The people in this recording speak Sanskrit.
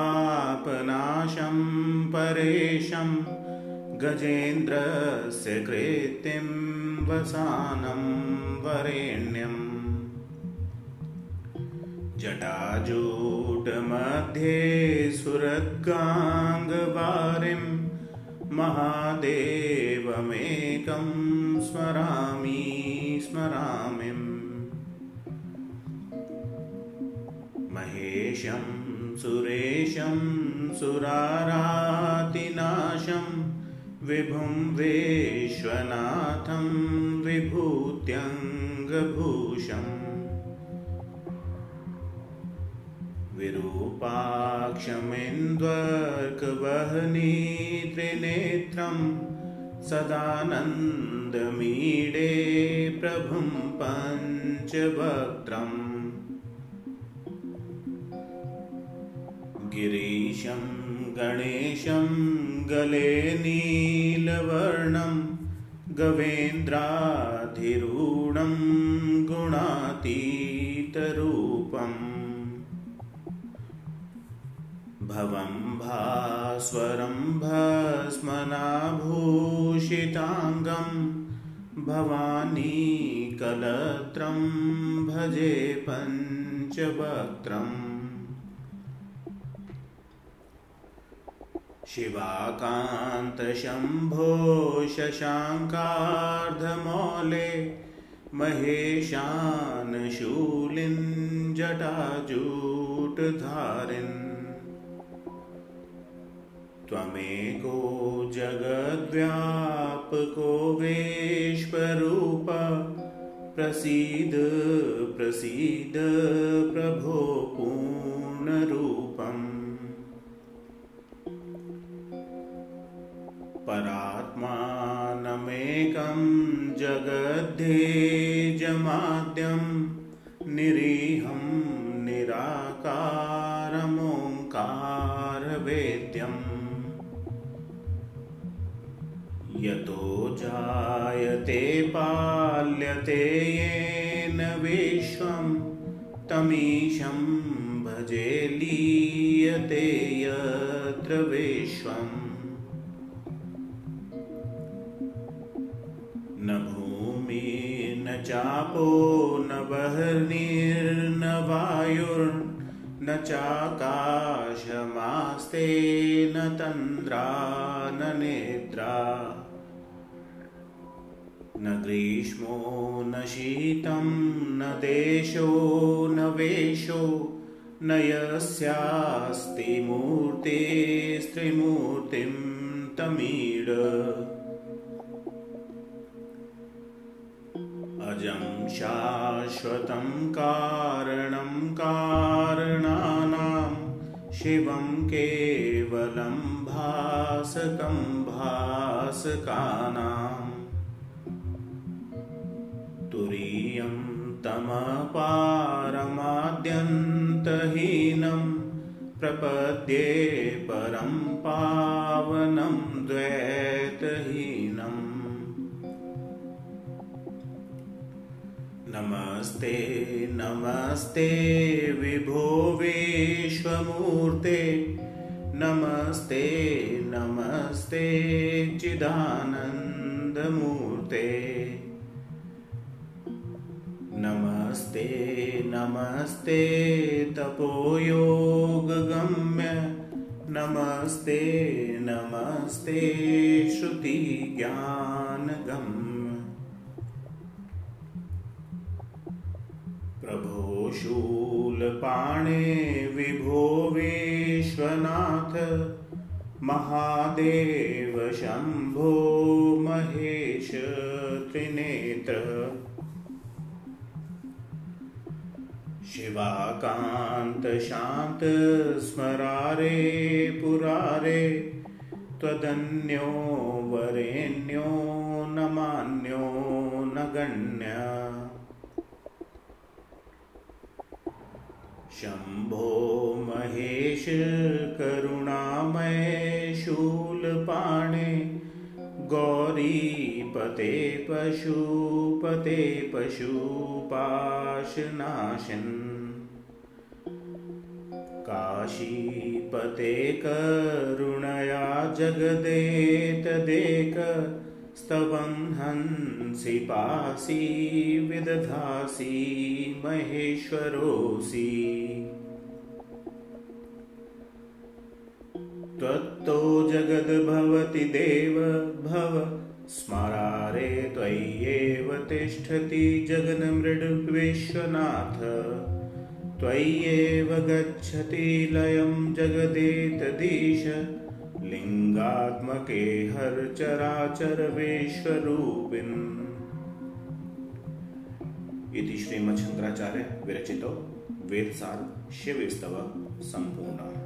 पापनाशं परेशं गजेन्द्रस्य कृतिं वसानं वरेण्यम् जटाजूटमध्ये सुरगाङ्गवारिं महादेवमेकं स्मरामि स्मरामिम्। महेशम् सुरेशं सुरारातिनाशं विभुं विश्वनाथं विभूत्यङ्गभूषम् विरूपाक्षमिन्द्वर्कवहनी त्रिनेत्रं सदानन्दमीडे प्रभुं पञ्चवक्त्रम् गिरीशं गणेशं गले नीलवर्णं गवेन्द्राधिरूढं गुणातीतरूपम् भवं भास्वरं भस्मनाभूषिताङ्गं भवानीकलत्रं भजे पञ्चवक्त्रम् शिवाकान्तशम्भो शशाङ्कार्धमौले महेशानशूलिञ्जटाजूटधारिन् त्वमेको जगद्व्यापको वेश्वरूप प्रसीद प्रसीद प्रभो पूर्णरूपम् परात्मानमेकं जगद्धेजमाद्यं निरीहं निराकारमोङ्कारवेद्यम् यतो जायते पाल्यते येन विश्वं तमीशं भजे लीयते यत्र विश्वम्। चापो न बह्निर्न वायुर्न चाकाशमास्ते न तन्द्रा न नेत्रा न ग्रीष्मो न शीतं न देशो न वेशो न यस्यास्ति मूर्तिस्त्रिमूर्तिं तमीड शाश्वतं कारणं कारणानां शिवं केवलं भासकं भासकानाम् तुरीयं तमपारमाद्यन्तहीनं प्रपद्ये परं पावनं द्वैतहीनम् नमस्ते नमस्ते विभो विश्वमूर्ते। नमस्ते नमस्ते चिदानन्दमूर्ते। नमस्ते नमस्ते तपोयोगगम्य। नमस्ते नमस्ते श्रुतिज्ञानगम्य प्रभो शूलपाणे विभो विश्वनाथ, महादेव शम्भो महेश त्रिनेत्र। शिवाकान्तशान्त स्मरारे पुरारे, त्वदन्यो वरेण्यो न मान्यो न गण्य शम्भो महेश करुणामय शूलपाणे गौरीपते पशुपते पशुपाशनाशन्। श्रीपते करुणया जगदेतदेक स्तवंहंसि पासि विदधासि महेश्वरोऽसि। त्वत्तो जगद्भवति देव भव स्मरारे त्वय्येव तिष्ठति जगन्मृड्विश्वनाथ त्वय्येव गच्छति लयं जगदेतदीश लिङ्गात्मके हर चराचरवेश्वरूपिन् इति श्रीमच्छङ्कराचार्य विरचितो वेदसार शिवस्तव सम्पूर्णम्